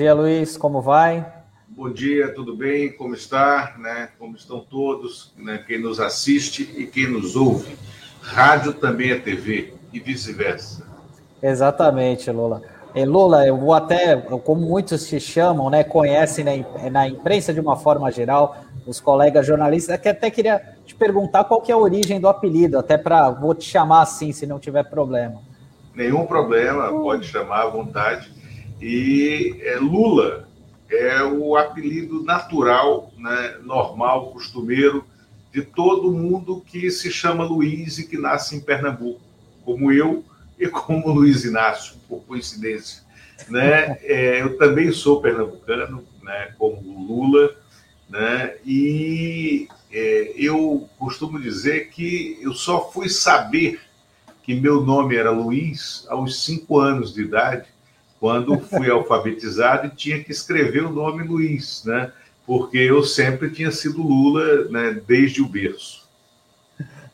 Dia, Luiz, como vai? Bom dia, tudo bem? Como está? Né? Como estão todos? Né? Quem nos assiste e quem nos ouve. Rádio também é TV e vice-versa. Exatamente, Lula. E Lula, eu vou até, como muitos te chamam, né, conhecem na, na imprensa de uma forma geral, os colegas jornalistas, que até queria te perguntar qual que é a origem do apelido, até para vou te chamar assim, se não tiver problema. Nenhum problema, pode chamar à vontade. E é, Lula é o apelido natural, né, normal, costumeiro de todo mundo que se chama Luiz e que nasce em Pernambuco, como eu e como Luiz Inácio, por coincidência. Né? É, eu também sou pernambucano, né, como Lula, né? e é, eu costumo dizer que eu só fui saber que meu nome era Luiz aos cinco anos de idade, quando fui alfabetizado e tinha que escrever o nome Luiz, né? porque eu sempre tinha sido Lula né, desde o berço.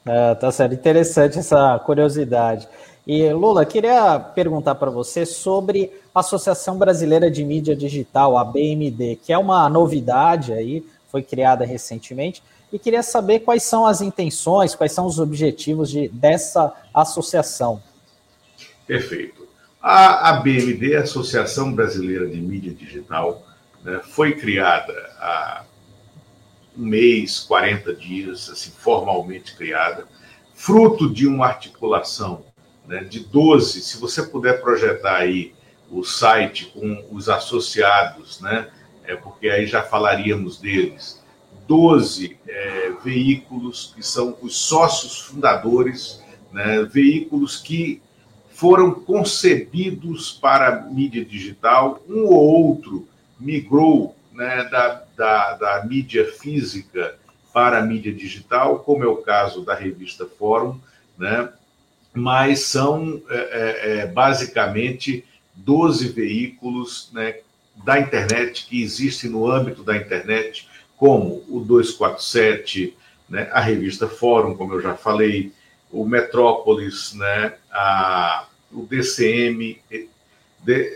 É, tá certo, interessante essa curiosidade. E Lula, queria perguntar para você sobre a Associação Brasileira de Mídia Digital, a BMD, que é uma novidade aí, foi criada recentemente, e queria saber quais são as intenções, quais são os objetivos de, dessa associação. Perfeito. A, a BMD, Associação Brasileira de Mídia Digital, né, foi criada há um mês, 40 dias, assim, formalmente criada, fruto de uma articulação né, de 12, se você puder projetar aí o site com os associados, né, é porque aí já falaríamos deles, 12 é, veículos que são os sócios fundadores, né, veículos que foram concebidos para mídia digital, um ou outro migrou né, da, da, da mídia física para a mídia digital, como é o caso da revista Fórum, né? mas são é, é, é basicamente 12 veículos né, da internet que existem no âmbito da internet, como o 247, né, a revista Fórum, como eu já falei, o Metrópolis, né, a, o DCM,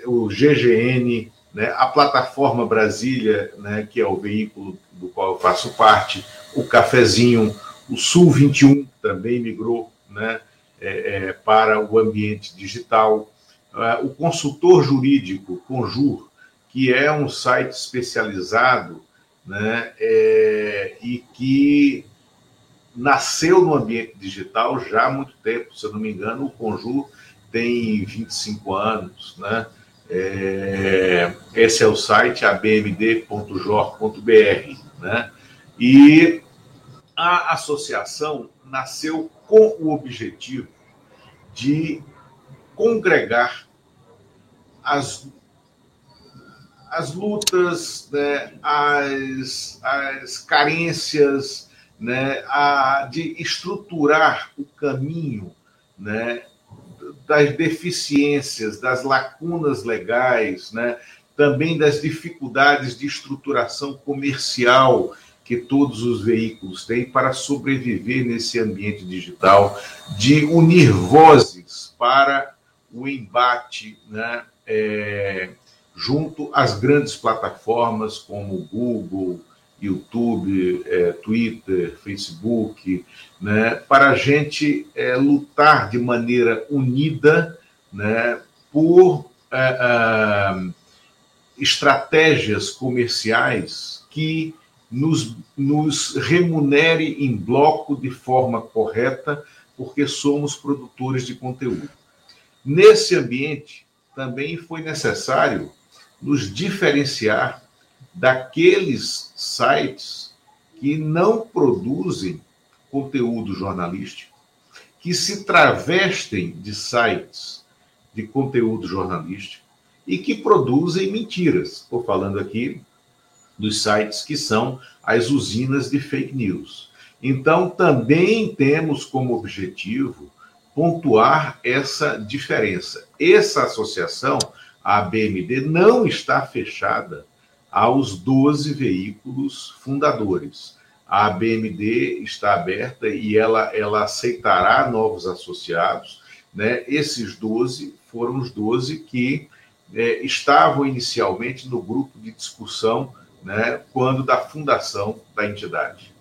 o GGN, né, a plataforma Brasília, né, que é o veículo do qual eu faço parte, o Cafezinho, o Sul 21 também migrou, né, é, é, para o ambiente digital. Uh, o consultor jurídico Conjur, que é um site especializado né, é, e que nasceu no ambiente digital já há muito tempo, se eu não me engano, o Conjur tem 25 anos, né? É, esse é o site abmd.jor.br, né? E a associação nasceu com o objetivo de congregar as, as lutas, né, as, as carências, né, a, de estruturar o caminho né, das deficiências, das lacunas legais, né, também das dificuldades de estruturação comercial que todos os veículos têm para sobreviver nesse ambiente digital, de unir vozes para o embate né, é, junto às grandes plataformas como Google, YouTube, é, Twitter, Facebook, né, para a gente é, lutar de maneira unida né, por é, é estratégias comerciais que nos, nos remunere em bloco de forma correta, porque somos produtores de conteúdo. Nesse ambiente, também foi necessário nos diferenciar daqueles sites que não produzem conteúdo jornalístico, que se travestem de sites de conteúdo jornalístico e que produzem mentiras. Estou falando aqui dos sites que são as usinas de fake news. Então, também temos como objetivo pontuar essa diferença. Essa associação, a BMD, não está fechada aos 12 veículos fundadores. A BMD está aberta e ela, ela aceitará novos associados. Né? Esses 12 foram os 12 que é, estavam inicialmente no grupo de discussão né, quando da fundação da entidade.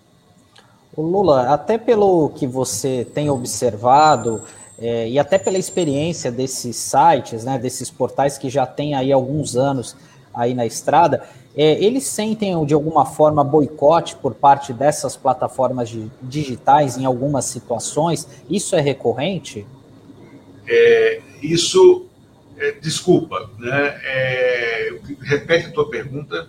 O Lula, até pelo que você tem observado é, e até pela experiência desses sites, né, desses portais que já têm aí alguns anos aí na estrada, é, eles sentem de alguma forma boicote por parte dessas plataformas digitais em algumas situações? Isso é recorrente? É, isso, é, desculpa, né? É, repete a tua pergunta.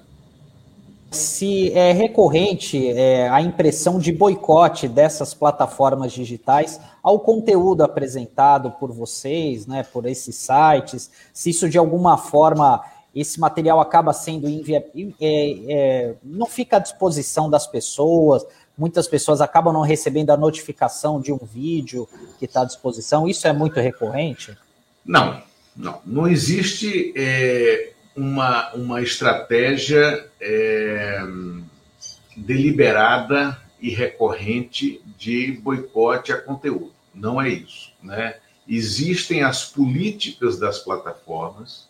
Se é recorrente é, a impressão de boicote dessas plataformas digitais ao conteúdo apresentado por vocês, né, por esses sites, se isso de alguma forma esse material acaba sendo envia... É, é, não fica à disposição das pessoas, muitas pessoas acabam não recebendo a notificação de um vídeo que está à disposição. Isso é muito recorrente? Não, não. Não existe é, uma, uma estratégia é, deliberada e recorrente de boicote a conteúdo. Não é isso. Né? Existem as políticas das plataformas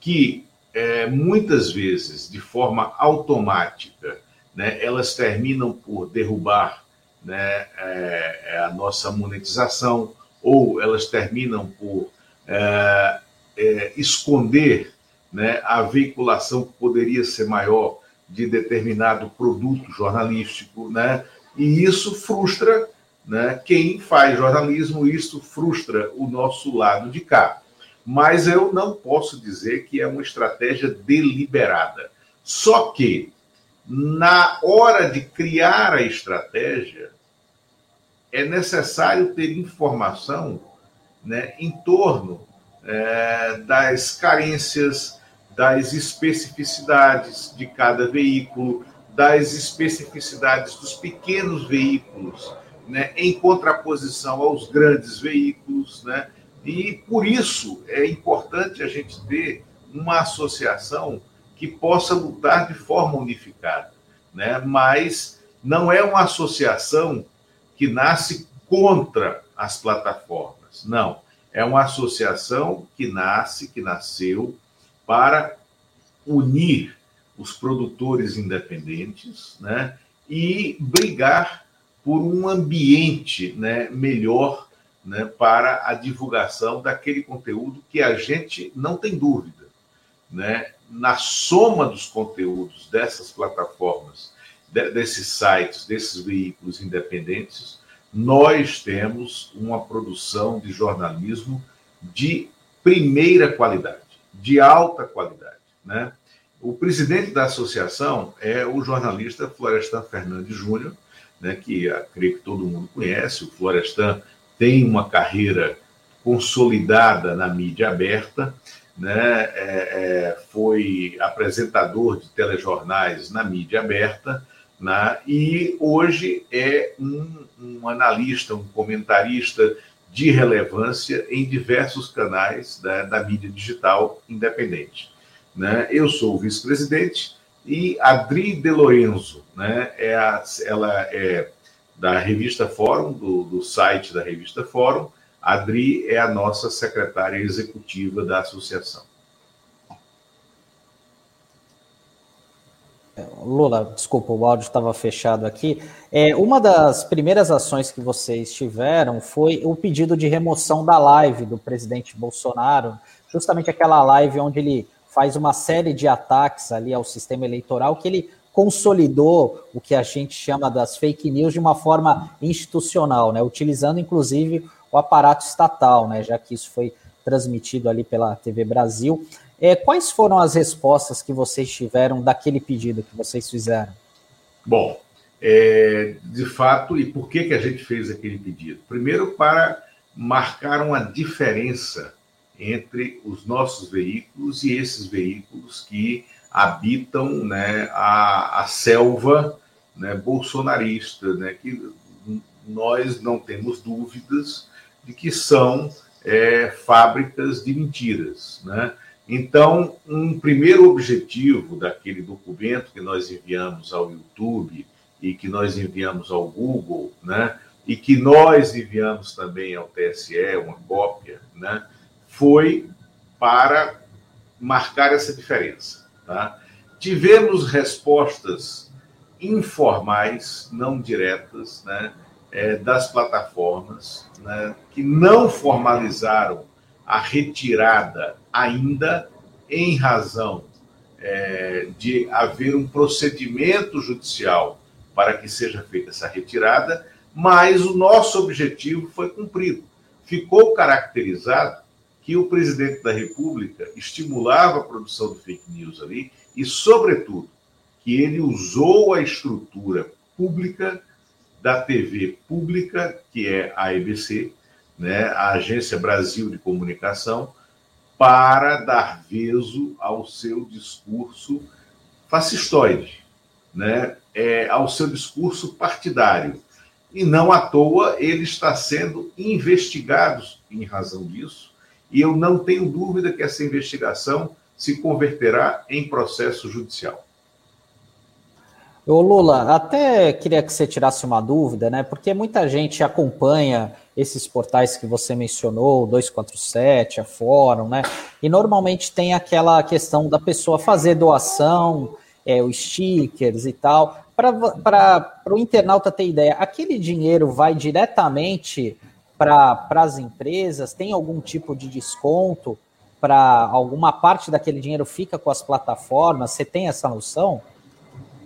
que é, muitas vezes, de forma automática, né, elas terminam por derrubar né, é, é, a nossa monetização ou elas terminam por é, é, esconder né, a veiculação que poderia ser maior de determinado produto jornalístico, né, e isso frustra né, quem faz jornalismo, isso frustra o nosso lado de cá mas eu não posso dizer que é uma estratégia deliberada. Só que, na hora de criar a estratégia, é necessário ter informação né, em torno é, das carências, das especificidades de cada veículo, das especificidades dos pequenos veículos, né, em contraposição aos grandes veículos, né, e por isso é importante a gente ter uma associação que possa lutar de forma unificada, né? Mas não é uma associação que nasce contra as plataformas, não. É uma associação que nasce, que nasceu para unir os produtores independentes, né? E brigar por um ambiente, né, melhor né, para a divulgação daquele conteúdo que a gente não tem dúvida. Né? Na soma dos conteúdos dessas plataformas, de, desses sites, desses veículos independentes, nós temos uma produção de jornalismo de primeira qualidade, de alta qualidade. Né? O presidente da associação é o jornalista Florestan Fernandes Júnior, né, que creio que todo mundo conhece. O Florestan tem uma carreira consolidada na mídia aberta, né? É, é, foi apresentador de telejornais na mídia aberta, né? e hoje é um, um, analista, um comentarista de relevância em diversos canais da, da mídia digital independente. Né? Eu sou o vice-presidente e Adri De Lorenzo, né? é a, ela é da revista Fórum, do, do site da revista Fórum. A Adri é a nossa secretária executiva da associação. Lula, desculpa, o áudio estava fechado aqui. É, uma das primeiras ações que vocês tiveram foi o pedido de remoção da live do presidente Bolsonaro, justamente aquela live onde ele faz uma série de ataques ali ao sistema eleitoral que ele consolidou o que a gente chama das fake news de uma forma institucional, né, utilizando inclusive o aparato estatal, né, já que isso foi transmitido ali pela TV Brasil. É, quais foram as respostas que vocês tiveram daquele pedido que vocês fizeram? Bom, é, de fato, e por que, que a gente fez aquele pedido? Primeiro, para marcar uma diferença entre os nossos veículos e esses veículos que habitam né, a, a selva né, bolsonarista, né, que nós não temos dúvidas de que são é, fábricas de mentiras. Né? Então, um primeiro objetivo daquele documento que nós enviamos ao YouTube e que nós enviamos ao Google, né, e que nós enviamos também ao TSE, uma cópia, né, foi para marcar essa diferença. Tá? Tivemos respostas informais, não diretas, né, é, das plataformas, né, que não formalizaram a retirada ainda, em razão é, de haver um procedimento judicial para que seja feita essa retirada, mas o nosso objetivo foi cumprido. Ficou caracterizado que o presidente da República estimulava a produção do fake news ali e, sobretudo, que ele usou a estrutura pública da TV pública, que é a EBC, né, a Agência Brasil de Comunicação, para dar veso ao seu discurso fascistoide, né, é, ao seu discurso partidário. E não à toa ele está sendo investigado em razão disso, e eu não tenho dúvida que essa investigação se converterá em processo judicial. Ô Lula, até queria que você tirasse uma dúvida, né? Porque muita gente acompanha esses portais que você mencionou, 247, a Fórum, né? E normalmente tem aquela questão da pessoa fazer doação, é, os stickers e tal. Para o internauta ter ideia, aquele dinheiro vai diretamente para as empresas? Tem algum tipo de desconto para alguma parte daquele dinheiro fica com as plataformas? Você tem essa noção?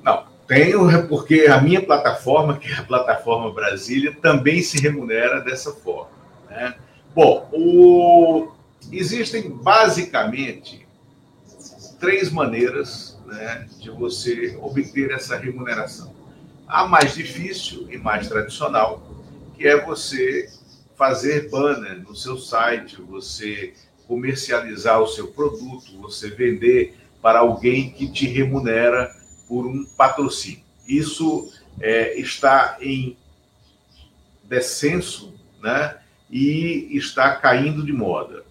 Não, tenho, porque a minha plataforma, que é a plataforma Brasília, também se remunera dessa forma. Né? Bom, o... existem basicamente três maneiras né, de você obter essa remuneração. A mais difícil e mais tradicional, que é você fazer banner no seu site, você comercializar o seu produto, você vender para alguém que te remunera por um patrocínio. Isso é, está em descenso né, e está caindo de moda.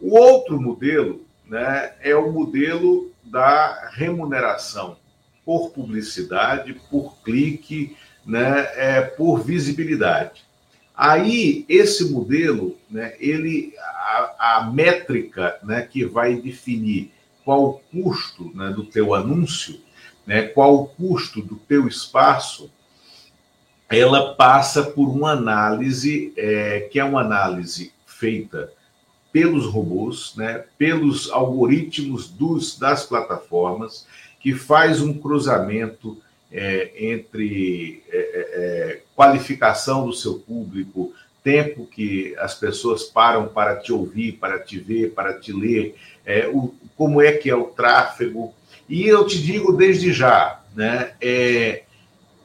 O outro modelo né, é o modelo da remuneração por publicidade, por clique, né, é, por visibilidade. Aí, esse modelo, né, ele, a, a métrica né, que vai definir qual o custo né, do teu anúncio né, qual o custo do teu espaço, ela passa por uma análise é, que é uma análise feita pelos robôs, né, pelos algoritmos dos, das plataformas, que faz um cruzamento é, entre é, é, é qualificação do seu público, tempo que as pessoas param para te ouvir, para te ver, para te ler, é, o, como é que é o tráfego, e eu te digo desde já, né,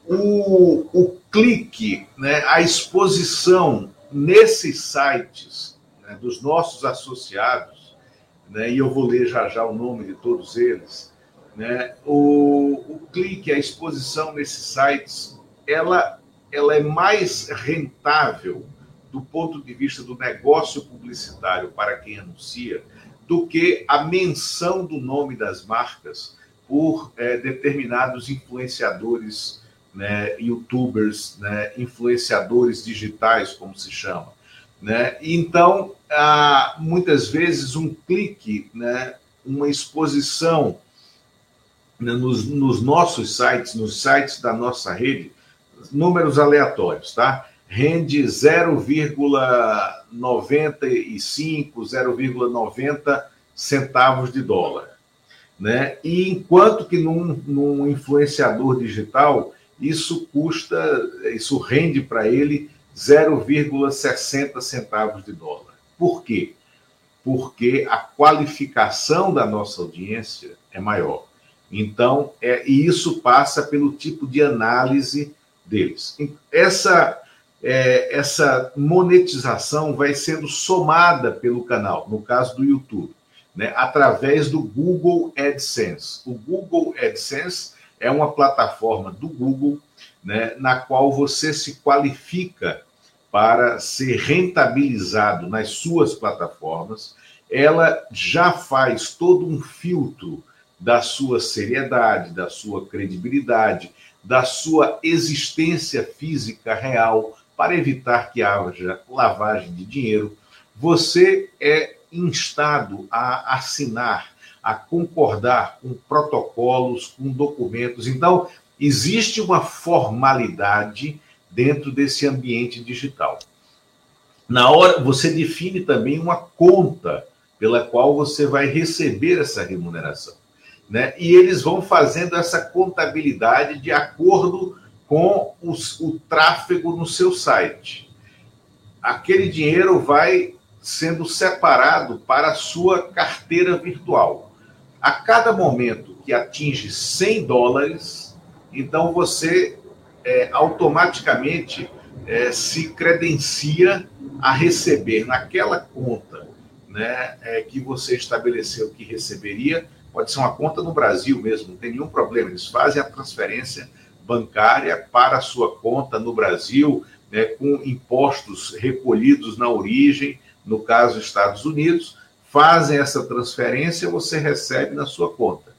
o, o clique, né, a exposição nesses sites né, dos nossos associados, né, e eu vou ler já já o nome de todos eles, né, o, o clique, a exposição nesses sites, ela, ela é mais rentável do ponto de vista do negócio publicitário para quem anuncia do que a menção do nome das marcas por é, determinados influenciadores, né, youtubers, né, influenciadores digitais, como se chama. Né? Então, há, muitas vezes, um clique, né, uma exposição né, nos, nos nossos sites, nos sites da nossa rede, números aleatórios, tá? rende 0,95, 0,90 centavos de dólar. Né? E enquanto que num, num influenciador digital, isso custa, isso rende para ele 0,60 centavos de dólar. Por quê? Porque a qualificação da nossa audiência é maior. Então, é, e isso passa pelo tipo de análise deles. Essa é, essa monetização vai sendo somada pelo canal, no caso do YouTube, né, através do Google AdSense. O Google AdSense é uma plataforma do Google né, na qual você se qualifica para ser rentabilizado nas suas plataformas. Ela já faz todo um filtro da sua seriedade, da sua credibilidade, da sua existência física real para evitar que haja lavagem de dinheiro, você é instado a assinar, a concordar com protocolos, com documentos. Então, existe uma formalidade dentro desse ambiente digital. Na hora, você define também uma conta pela qual você vai receber essa remuneração. Né? E eles vão fazendo essa contabilidade de acordo com os, o tráfego no seu site. Aquele dinheiro vai sendo separado para a sua carteira virtual. A cada momento que atinge 100 dólares, então você é, automaticamente é, se credencia a receber naquela conta né, é, que você estabeleceu que receberia, pode ser uma conta no Brasil mesmo, não tem nenhum problema, eles fazem a transferência bancária para a sua conta no Brasil, né, com impostos recolhidos na origem, no caso Estados Unidos, fazem essa transferência, você recebe na sua conta.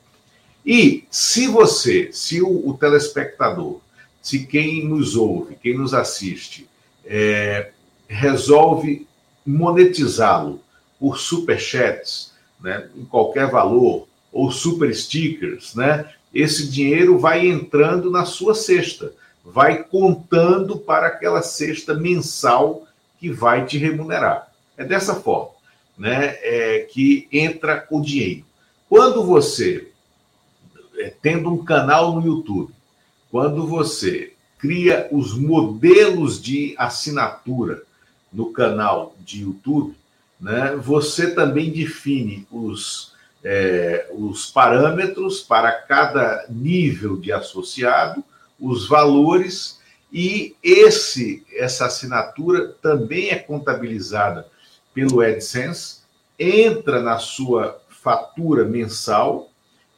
E se você, se o, o telespectador, se quem nos ouve, quem nos assiste, é, resolve monetizá-lo por superchats, né, em qualquer valor, ou super stickers, né, esse dinheiro vai entrando na sua cesta, vai contando para aquela cesta mensal que vai te remunerar. É dessa forma né, é, que entra o dinheiro. Quando você, é, tendo um canal no YouTube, quando você cria os modelos de assinatura no canal de YouTube, né, você também define os, é, os parâmetros para cada nível de associado, os valores e esse essa assinatura também é contabilizada pelo AdSense, entra na sua fatura mensal,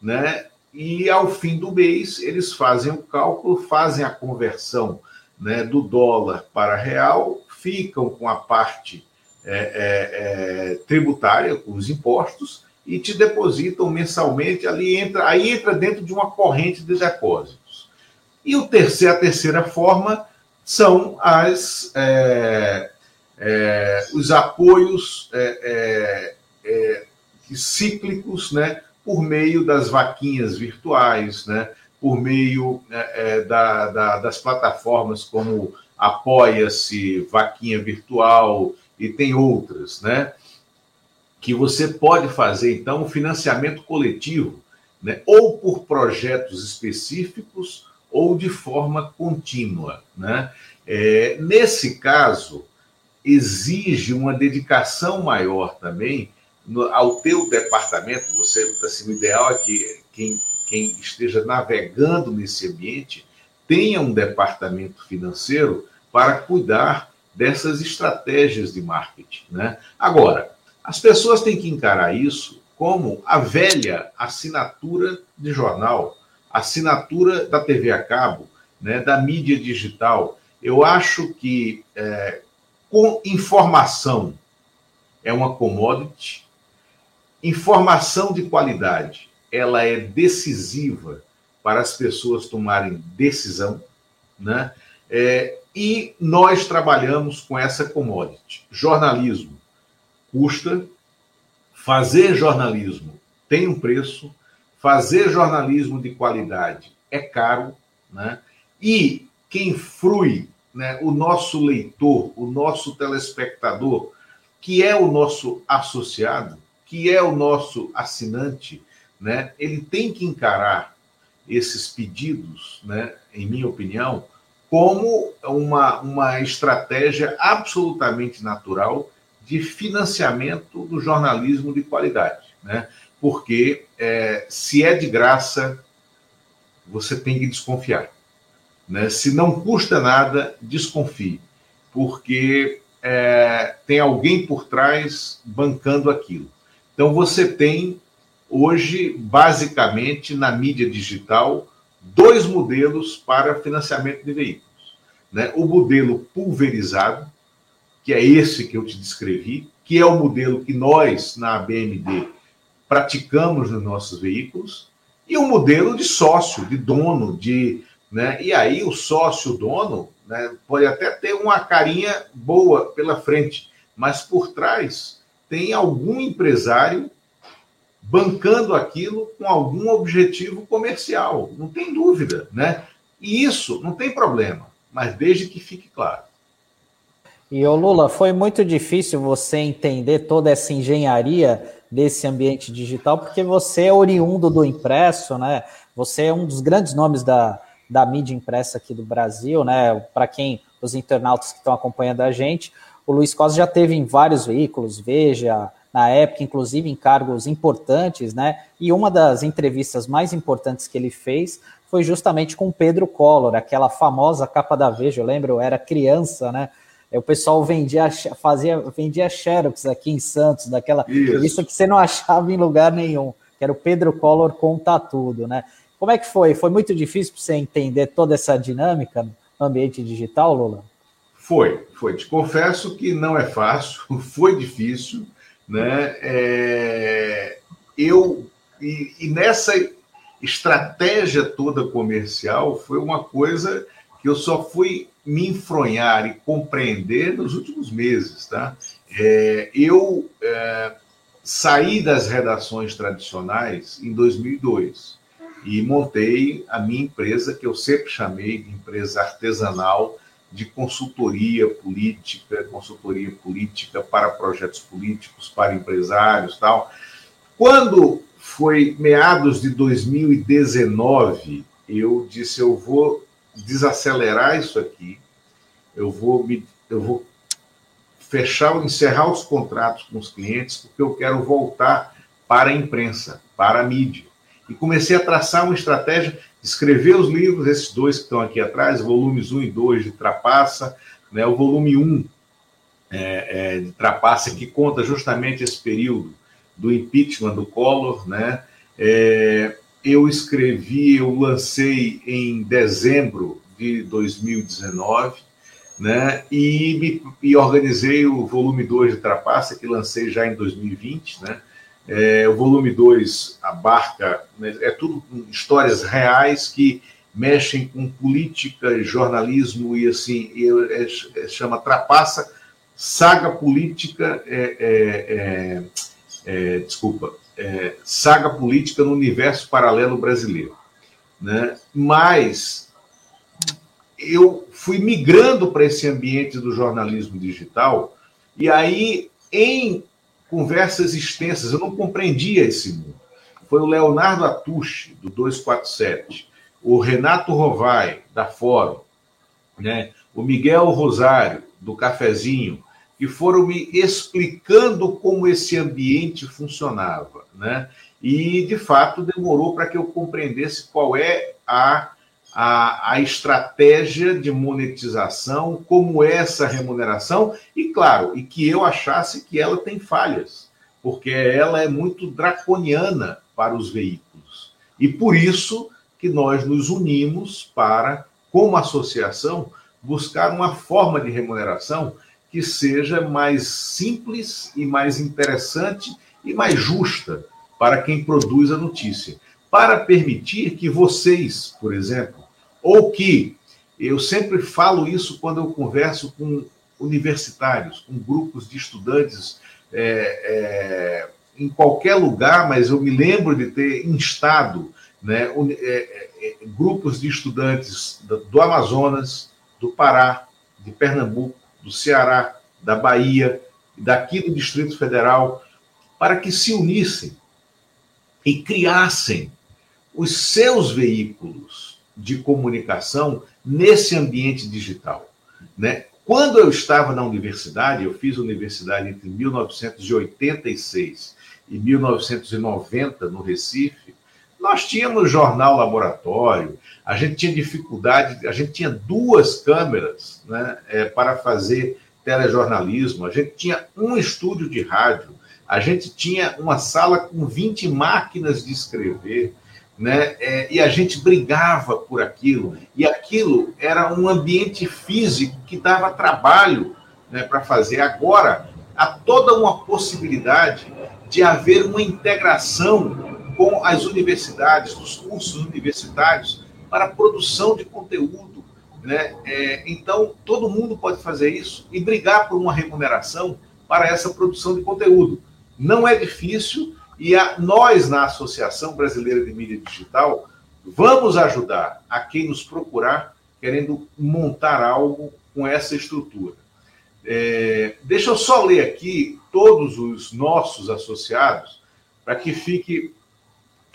né? E ao fim do mês eles fazem o cálculo, fazem a conversão né, do dólar para real, ficam com a parte é, é, é, tributária, com os impostos, e te depositam mensalmente, ali entra, aí entra dentro de uma corrente de depósitos. E o terceiro, a terceira forma são as, é, é, os apoios é, cíclicos, né, por meio das vaquinhas virtuais, né, por meio da, da, das plataformas como Apoia-se, Vaquinha Virtual, e tem outras, né? Que você pode fazer, então, um financiamento coletivo, né? ou por projetos específicos, ou de forma contínua, né? É, nesse caso, exige uma dedicação maior também no, ao teu departamento. Você, assim, o ideal é que quem, quem esteja navegando nesse ambiente tenha um departamento financeiro para cuidar dessas estratégias de marketing. Né? Agora, as pessoas têm que encarar isso como a velha assinatura de jornal, assinatura da TV a cabo, né, da mídia digital. Eu acho que é, com informação é uma commodity, informação de qualidade ela é decisiva para as pessoas tomarem decisão, né? É, e nós trabalhamos com essa commodity. Jornalismo custa, fazer jornalismo tem um preço, fazer jornalismo de qualidade é caro, né? E quem frui, né, o nosso leitor, o nosso telespectador, que é o nosso associado, que é o nosso assinante, né, ele tem que encarar esses pedidos, né, em minha opinião, como uma, uma estratégia absolutamente natural de financiamento do jornalismo de qualidade. Né? Porque é, se é de graça, você tem que desconfiar. Né? Se não custa nada, desconfie, porque é, tem alguém por trás bancando aquilo. Então você tem hoje, basicamente, na mídia digital, dois modelos para financiamento de veículos. Né? O modelo pulverizado, que é esse que eu te descrevi, que é o modelo que nós, na BMD, praticamos nos nossos veículos, e o modelo de sócio, de dono, de. Né? E aí o sócio, dono, né, pode até ter uma carinha boa pela frente, mas por trás tem algum empresário bancando aquilo com algum objetivo comercial, não tem dúvida, né? E isso não tem problema, mas desde que fique claro. E o Lula, foi muito difícil você entender toda essa engenharia desse ambiente digital, porque você é oriundo do impresso, né? Você é um dos grandes nomes da, da mídia impressa aqui do Brasil, né? Para quem, os internautas que estão acompanhando a gente, o Luiz Costa já teve em vários veículos, Veja, na época, inclusive em cargos importantes, né? E uma das entrevistas mais importantes que ele fez foi justamente com Pedro Collor, aquela famosa capa da Veja, eu lembro, eu era criança, né? O pessoal vendia, fazia, vendia Xerox aqui em Santos, daquela Isso. revista que você não achava em lugar nenhum, que era o Pedro Collor Conta Tudo, né? Como é que foi? Foi muito difícil para você entender toda essa dinâmica no ambiente digital, Lula? Foi, foi. Te confesso que não é fácil, foi difícil, né? É, eu e, e, nessa estratégia toda comercial foi uma coisa que eu só fui me enfronhar e compreender nos últimos meses, tá? É, eu é, saí das redações tradicionais em 2002 e montei a minha empresa que eu sempre chamei de empresa artesanal de consultoria política, consultoria política para projetos políticos, para empresários, tal. Quando foi meados de 2019, eu disse eu vou desacelerar isso aqui, eu vou me, eu vou fechar, encerrar os contratos com os clientes, porque eu quero voltar para a imprensa, para a mídia. E comecei a traçar uma estratégia escrever os livros, esses dois que estão aqui atrás, volumes 1 e 2 de Trapaça, né, o volume 1 é, é, de Trapaça, que conta justamente esse período do impeachment do Collor, né? É, eu escrevi, eu lancei em dezembro de 2019, né? E, e organizei o volume 2 de Trapaça, que lancei já em 2020, né? É, o volume 2 abarca, né, é tudo histórias reais que mexem com política, jornalismo e assim, e é, é, chama Trapaça, Saga Política, é, é, é, Saga Política no Universo Paralelo Brasileiro. Né? Mas eu fui migrando para esse ambiente do jornalismo digital, e aí, em conversas extensas, eu não compreendia esse mundo. Foi o Leonardo Atushi, do 247, o Renato Rovai, da Fórum, né? o Miguel Rosário, do Cafezinho, que foram me explicando como esse ambiente funcionava. Né? E, de fato, demorou para que eu compreendesse qual é a a, a estratégia de monetização, como é essa remuneração, e claro, e que eu achasse que ela tem falhas, porque ela é muito draconiana para os veículos. E por isso que nós nos unimos para, como associação, buscar uma forma de remuneração que seja mais simples e mais interessante e mais justa para quem produz a notícia, para permitir que vocês, por exemplo, ou que eu sempre falo isso quando eu converso com universitários, com grupos de estudantes é, é, em qualquer lugar, mas eu me lembro de ter instado né, é, é, grupos de estudantes do Amazonas, do Pará, de Pernambuco, do Ceará, da Bahia, daqui do Distrito Federal, para que se unissem e criassem os seus veículos de comunicação nesse ambiente digital. Né? Quando eu estava na universidade, eu fiz universidade entre 1986 e 1990 no Recife, nós tínhamos jornal laboratório, a gente tinha dificuldade, a gente tinha duas câmeras né, é, para fazer telejornalismo, a gente tinha um estúdio de rádio, a gente tinha uma sala com 20 máquinas de escrever, né? É, e a gente brigava por aquilo, e aquilo era um ambiente físico que dava trabalho né, para fazer. Agora, há toda uma possibilidade de haver uma integração com as universidades, dos cursos universitários, para produção de conteúdo. Né? É, então, todo mundo pode fazer isso e brigar por uma remuneração para essa produção de conteúdo. Não é difícil e a, nós, na Associação Brasileira de Mídia Digital, vamos ajudar a quem nos procurar querendo montar algo com essa estrutura. É, deixa eu só ler aqui todos os nossos associados para que fique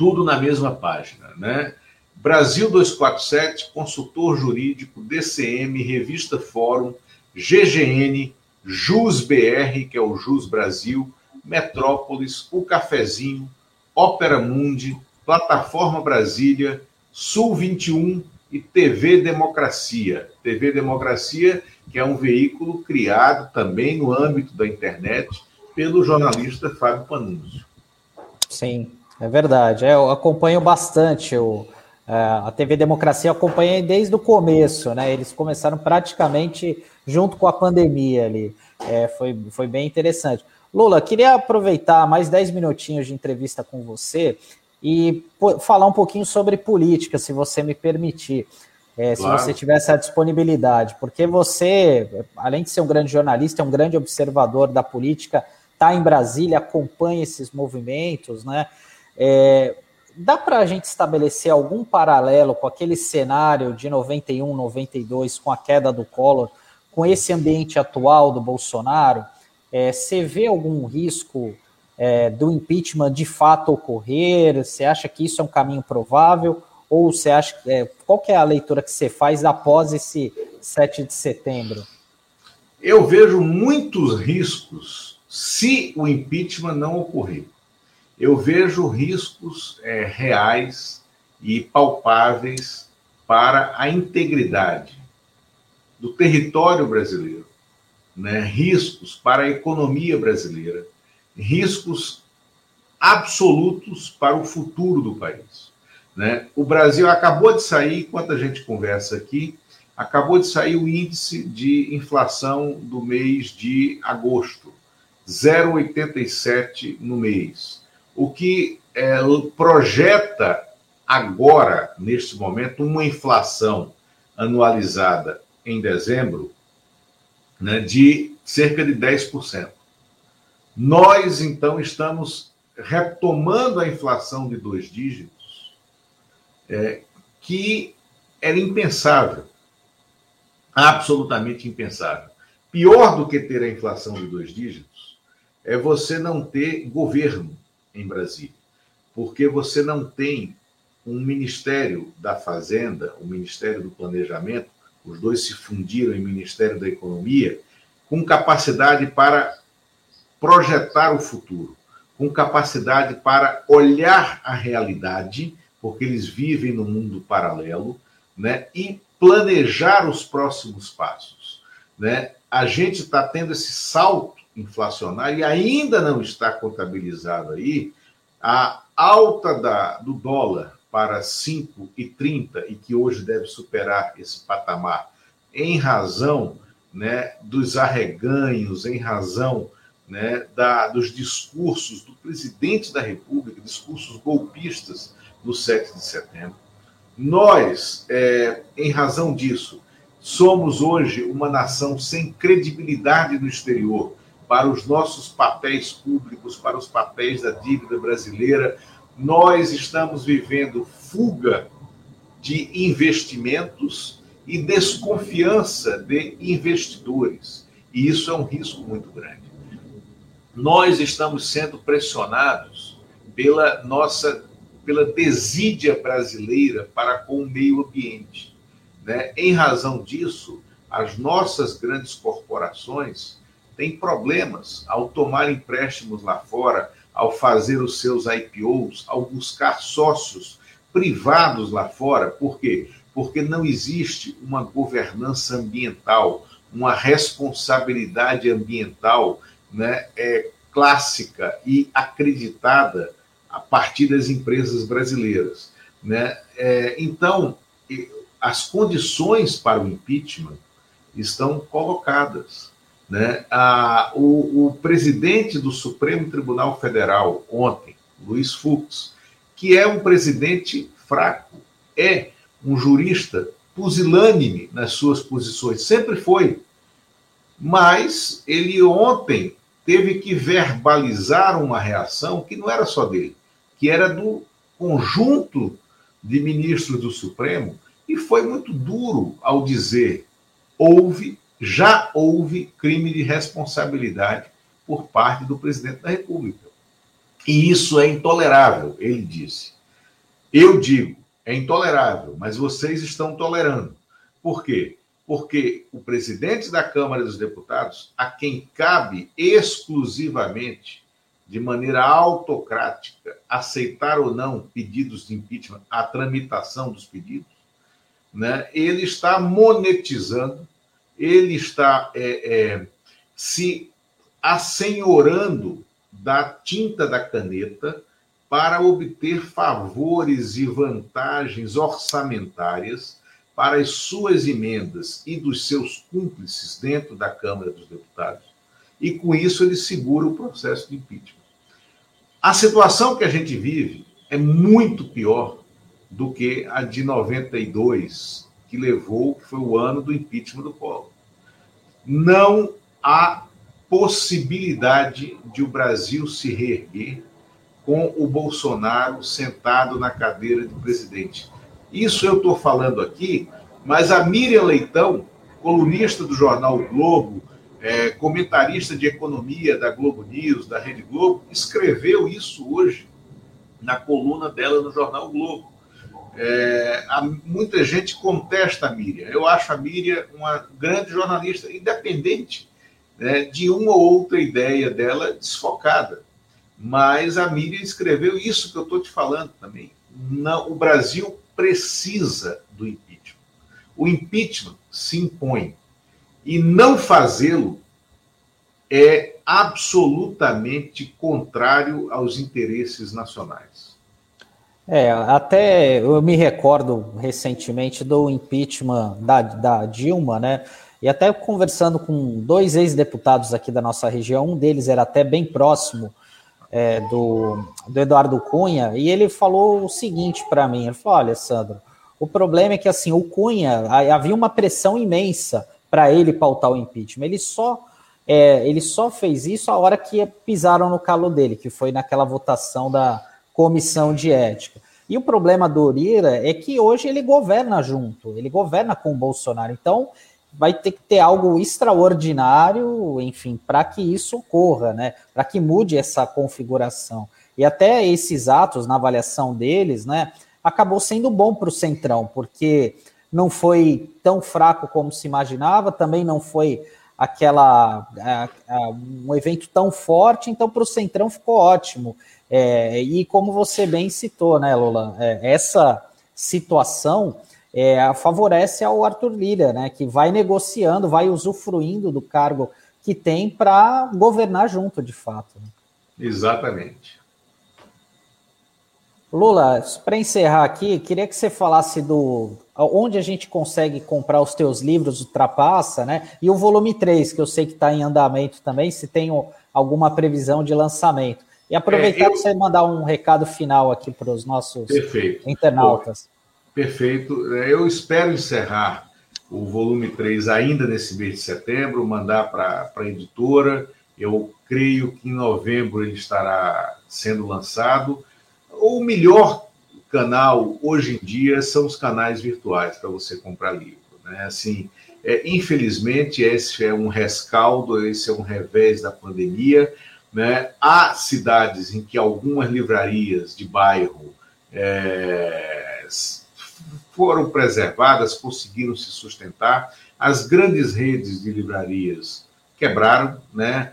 tudo na mesma página, né? Brasil 247, consultor jurídico, DCM, Revista Fórum, GGN, JusBR, que é o Jus Brasil, Metrópolis, O Cafezinho, Ópera Mundi, Plataforma Brasília, Sul 21 e TV Democracia. TV Democracia, que é um veículo criado também no âmbito da internet pelo jornalista Fábio Panunzio. Sim, é verdade. É, eu acompanho bastante o, é, a TV Democracia, acompanhei desde o começo, né? Eles começaram praticamente junto com a pandemia ali. É, foi, foi bem interessante. Lula, queria aproveitar mais 10 minutinhos de entrevista com você e falar um pouquinho sobre política, se você me permitir, é, claro. se você tiver essa disponibilidade, porque você, além de ser um grande jornalista, é um grande observador da política, está em Brasília, acompanha esses movimentos, né? É, dá para a gente estabelecer algum paralelo com aquele cenário de 91, 92, com a queda do Collor, com esse ambiente atual do Bolsonaro? É, você vê algum risco é, do impeachment de fato ocorrer? Você acha que isso é um caminho provável? Ou você acha é, qual é a leitura que você faz após esse 7 de setembro? Eu vejo muitos riscos se o impeachment não ocorrer. Eu vejo riscos é, reais e palpáveis para a integridade do território brasileiro, né? riscos para a economia brasileira, riscos absolutos para o futuro do país. Né? O Brasil acabou de sair, enquanto a gente conversa aqui, acabou de sair o índice de inflação do mês de agosto, 0,87 no mês, o que é, projeta agora, neste momento, uma inflação anualizada em dezembro né, de cerca de 10%. Nós, então, estamos retomando a inflação de dois dígitos, é, que era impensável, absolutamente impensável. Pior do que ter a inflação de dois dígitos é você não ter governo em Brasília, porque você não tem um Ministério da Fazenda, o um Ministério do Planejamento, os dois se fundiram em Ministério da Economia, com capacidade para projetar o futuro, com capacidade para olhar a realidade, porque eles vivem no mundo paralelo, né, e planejar os próximos passos. Né? A gente está tendo esse salto inflacionário e ainda não está contabilizado aí a alta da, do dólar para 5,30 e que hoje deve superar esse patamar em razão né, dos arreganhos, em razão né, da, dos discursos do presidente da República, discursos golpistas do 7 de setembro. Nós, é, em razão disso, somos hoje uma nação sem credibilidade no exterior para os nossos papéis públicos, para os papéis da dívida brasileira. Nós estamos vivendo fuga de investimentos e desconfiança de investidores. E isso é um risco muito grande nós estamos sendo pressionados pela nossa pela desídia brasileira para com o meio ambiente. Né? Em razão disso, as nossas grandes corporações têm problemas ao tomar empréstimos lá fora, ao fazer os seus IPOs, ao buscar sócios privados lá fora. Por quê? Porque não existe uma governança ambiental, uma responsabilidade ambiental né, é, clássica e acreditada a partir das empresas brasileiras. Né? É, então, as condições para o impeachment estão colocadas. Né? A, o, o presidente do Supremo Tribunal Federal, ontem, Luiz Fux, que é um presidente fraco, é um jurista pusilânime nas suas posições, sempre foi. Mas ele ontem teve que verbalizar uma reação que não era só dele, que era do conjunto de ministros do Supremo, e foi muito duro ao dizer: houve, já houve crime de responsabilidade por parte do presidente da República. E isso é intolerável, ele disse. Eu digo, é intolerável, mas vocês estão tolerando. Por quê? Porque o presidente da Câmara dos Deputados, a quem cabe exclusivamente, de maneira autocrática, aceitar ou não pedidos de impeachment, a tramitação dos pedidos, né, ele está monetizando, ele está é, é, se assenhorando da tinta da caneta para obter favores e vantagens orçamentárias para as suas emendas e dos seus cúmplices dentro da Câmara dos Deputados, e com isso ele segura o processo de impeachment. A situação que a gente vive é muito pior do que a de 92, que levou, que foi o ano do impeachment do Collor. Não há possibilidade de o Brasil se reerguer com o Bolsonaro sentado na cadeira de presidente. Isso eu estou falando aqui, mas a Miriam Leitão, colunista do jornal o Globo, é, comentarista de economia da Globo News, da Rede Globo, escreveu isso hoje na coluna dela no jornal o Globo. É, há, muita gente contesta a Miriam. Eu acho a Miriam uma grande jornalista, independente né, de uma ou outra ideia dela desfocada. Mas a Miriam escreveu isso que eu estou te falando também. Não, o Brasil precisa do impeachment. O impeachment se impõe. E não fazê-lo é absolutamente contrário aos interesses nacionais. É, até eu me recordo recentemente do impeachment da, da Dilma, né? E até conversando com dois ex-deputados aqui da nossa região, um deles era até bem próximo é, do, do Eduardo Cunha, e ele falou o seguinte para mim: ele falou, olha, Sandro, o problema é que assim, o Cunha havia uma pressão imensa para ele pautar o impeachment. Ele só é, ele só fez isso a hora que pisaram no calo dele, que foi naquela votação da comissão de ética. E o problema do Urira é que hoje ele governa junto, ele governa com o Bolsonaro. Então, vai ter que ter algo extraordinário, enfim, para que isso ocorra, né? Para que mude essa configuração. E até esses atos, na avaliação deles, né, acabou sendo bom para o Centrão, porque não foi tão fraco como se imaginava, também não foi aquela a, a, um evento tão forte, então para o Centrão ficou ótimo. É, e como você bem citou, né, Lula, é, essa situação é, favorece ao Arthur Lira, né, que vai negociando, vai usufruindo do cargo que tem para governar junto, de fato. Né? Exatamente. Lula, para encerrar aqui, queria que você falasse do onde a gente consegue comprar os teus livros, Ultrapassa, né? E o volume 3, que eu sei que está em andamento também, se tem alguma previsão de lançamento. E aproveitar é, eu... para você mandar um recado final aqui para os nossos Perfeito. internautas. Pô. Perfeito. É, eu espero encerrar o volume 3 ainda nesse mês de setembro, mandar para a editora. Eu creio que em novembro ele estará sendo lançado. O melhor canal hoje em dia são os canais virtuais para você comprar livro. Né? Assim, é, infelizmente, esse é um rescaldo, esse é um revés da pandemia. Né? Há cidades em que algumas livrarias de bairro é, foram preservadas, conseguiram se sustentar. As grandes redes de livrarias quebraram, né?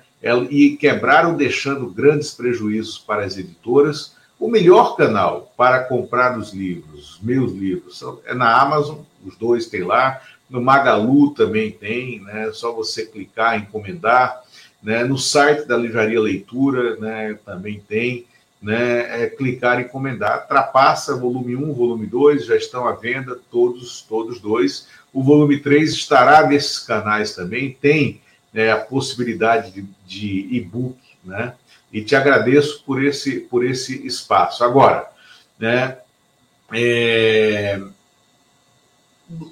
E quebraram deixando grandes prejuízos para as editoras. O melhor canal para comprar os livros, os meus livros, é na Amazon, os dois tem lá. No Magalu também tem, né? É só você clicar, encomendar. Né? No site da Livraria Leitura né? também tem né, é, clicar encomendar. Trapaça, volume 1, volume 2, já estão à venda, todos, todos dois. O volume 3 estará nesses canais também, tem né, a possibilidade de, de e-book, né? E te agradeço por esse, por esse espaço. Agora, né, é,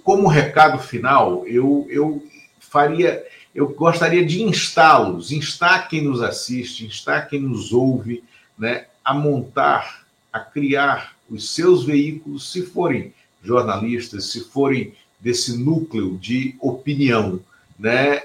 como recado final, eu, eu faria, eu gostaria de instá-los, instar quem nos assiste, instar quem nos ouve, né, a montar, a criar os seus veículos, se forem jornalistas, se forem desse núcleo de opinião, né?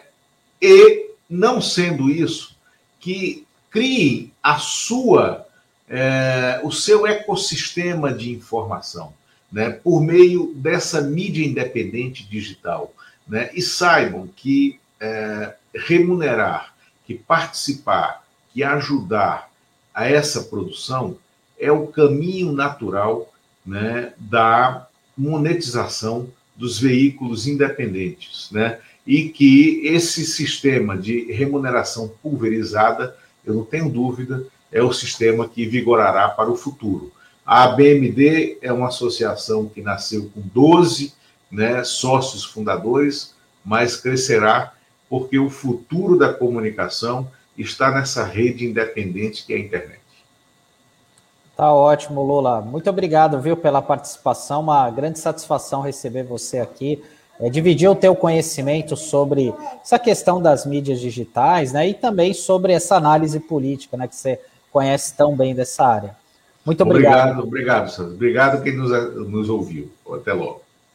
E não sendo isso, que criem a sua, é, o seu ecossistema de informação, né? Por meio dessa mídia independente digital, né? E saibam que é, remunerar, que participar, que ajudar a essa produção é o caminho natural né, da monetização dos veículos independentes, né? E que esse sistema de remuneração pulverizada, eu não tenho dúvida, é o sistema que vigorará para o futuro. A ABMD é uma associação que nasceu com 12 né, sócios fundadores, mas crescerá porque o futuro da comunicação está nessa rede independente que é a internet. Tá ótimo, Lula. Muito obrigado, viu, pela participação. Uma grande satisfação receber você aqui. É, dividir o teu conhecimento sobre essa questão das mídias digitais, né? E também sobre essa análise política, né? Que você conhece tão bem dessa área. Muito obrigado. Obrigado, obrigado, Sandro. Obrigado quem nos, nos ouviu. Até logo.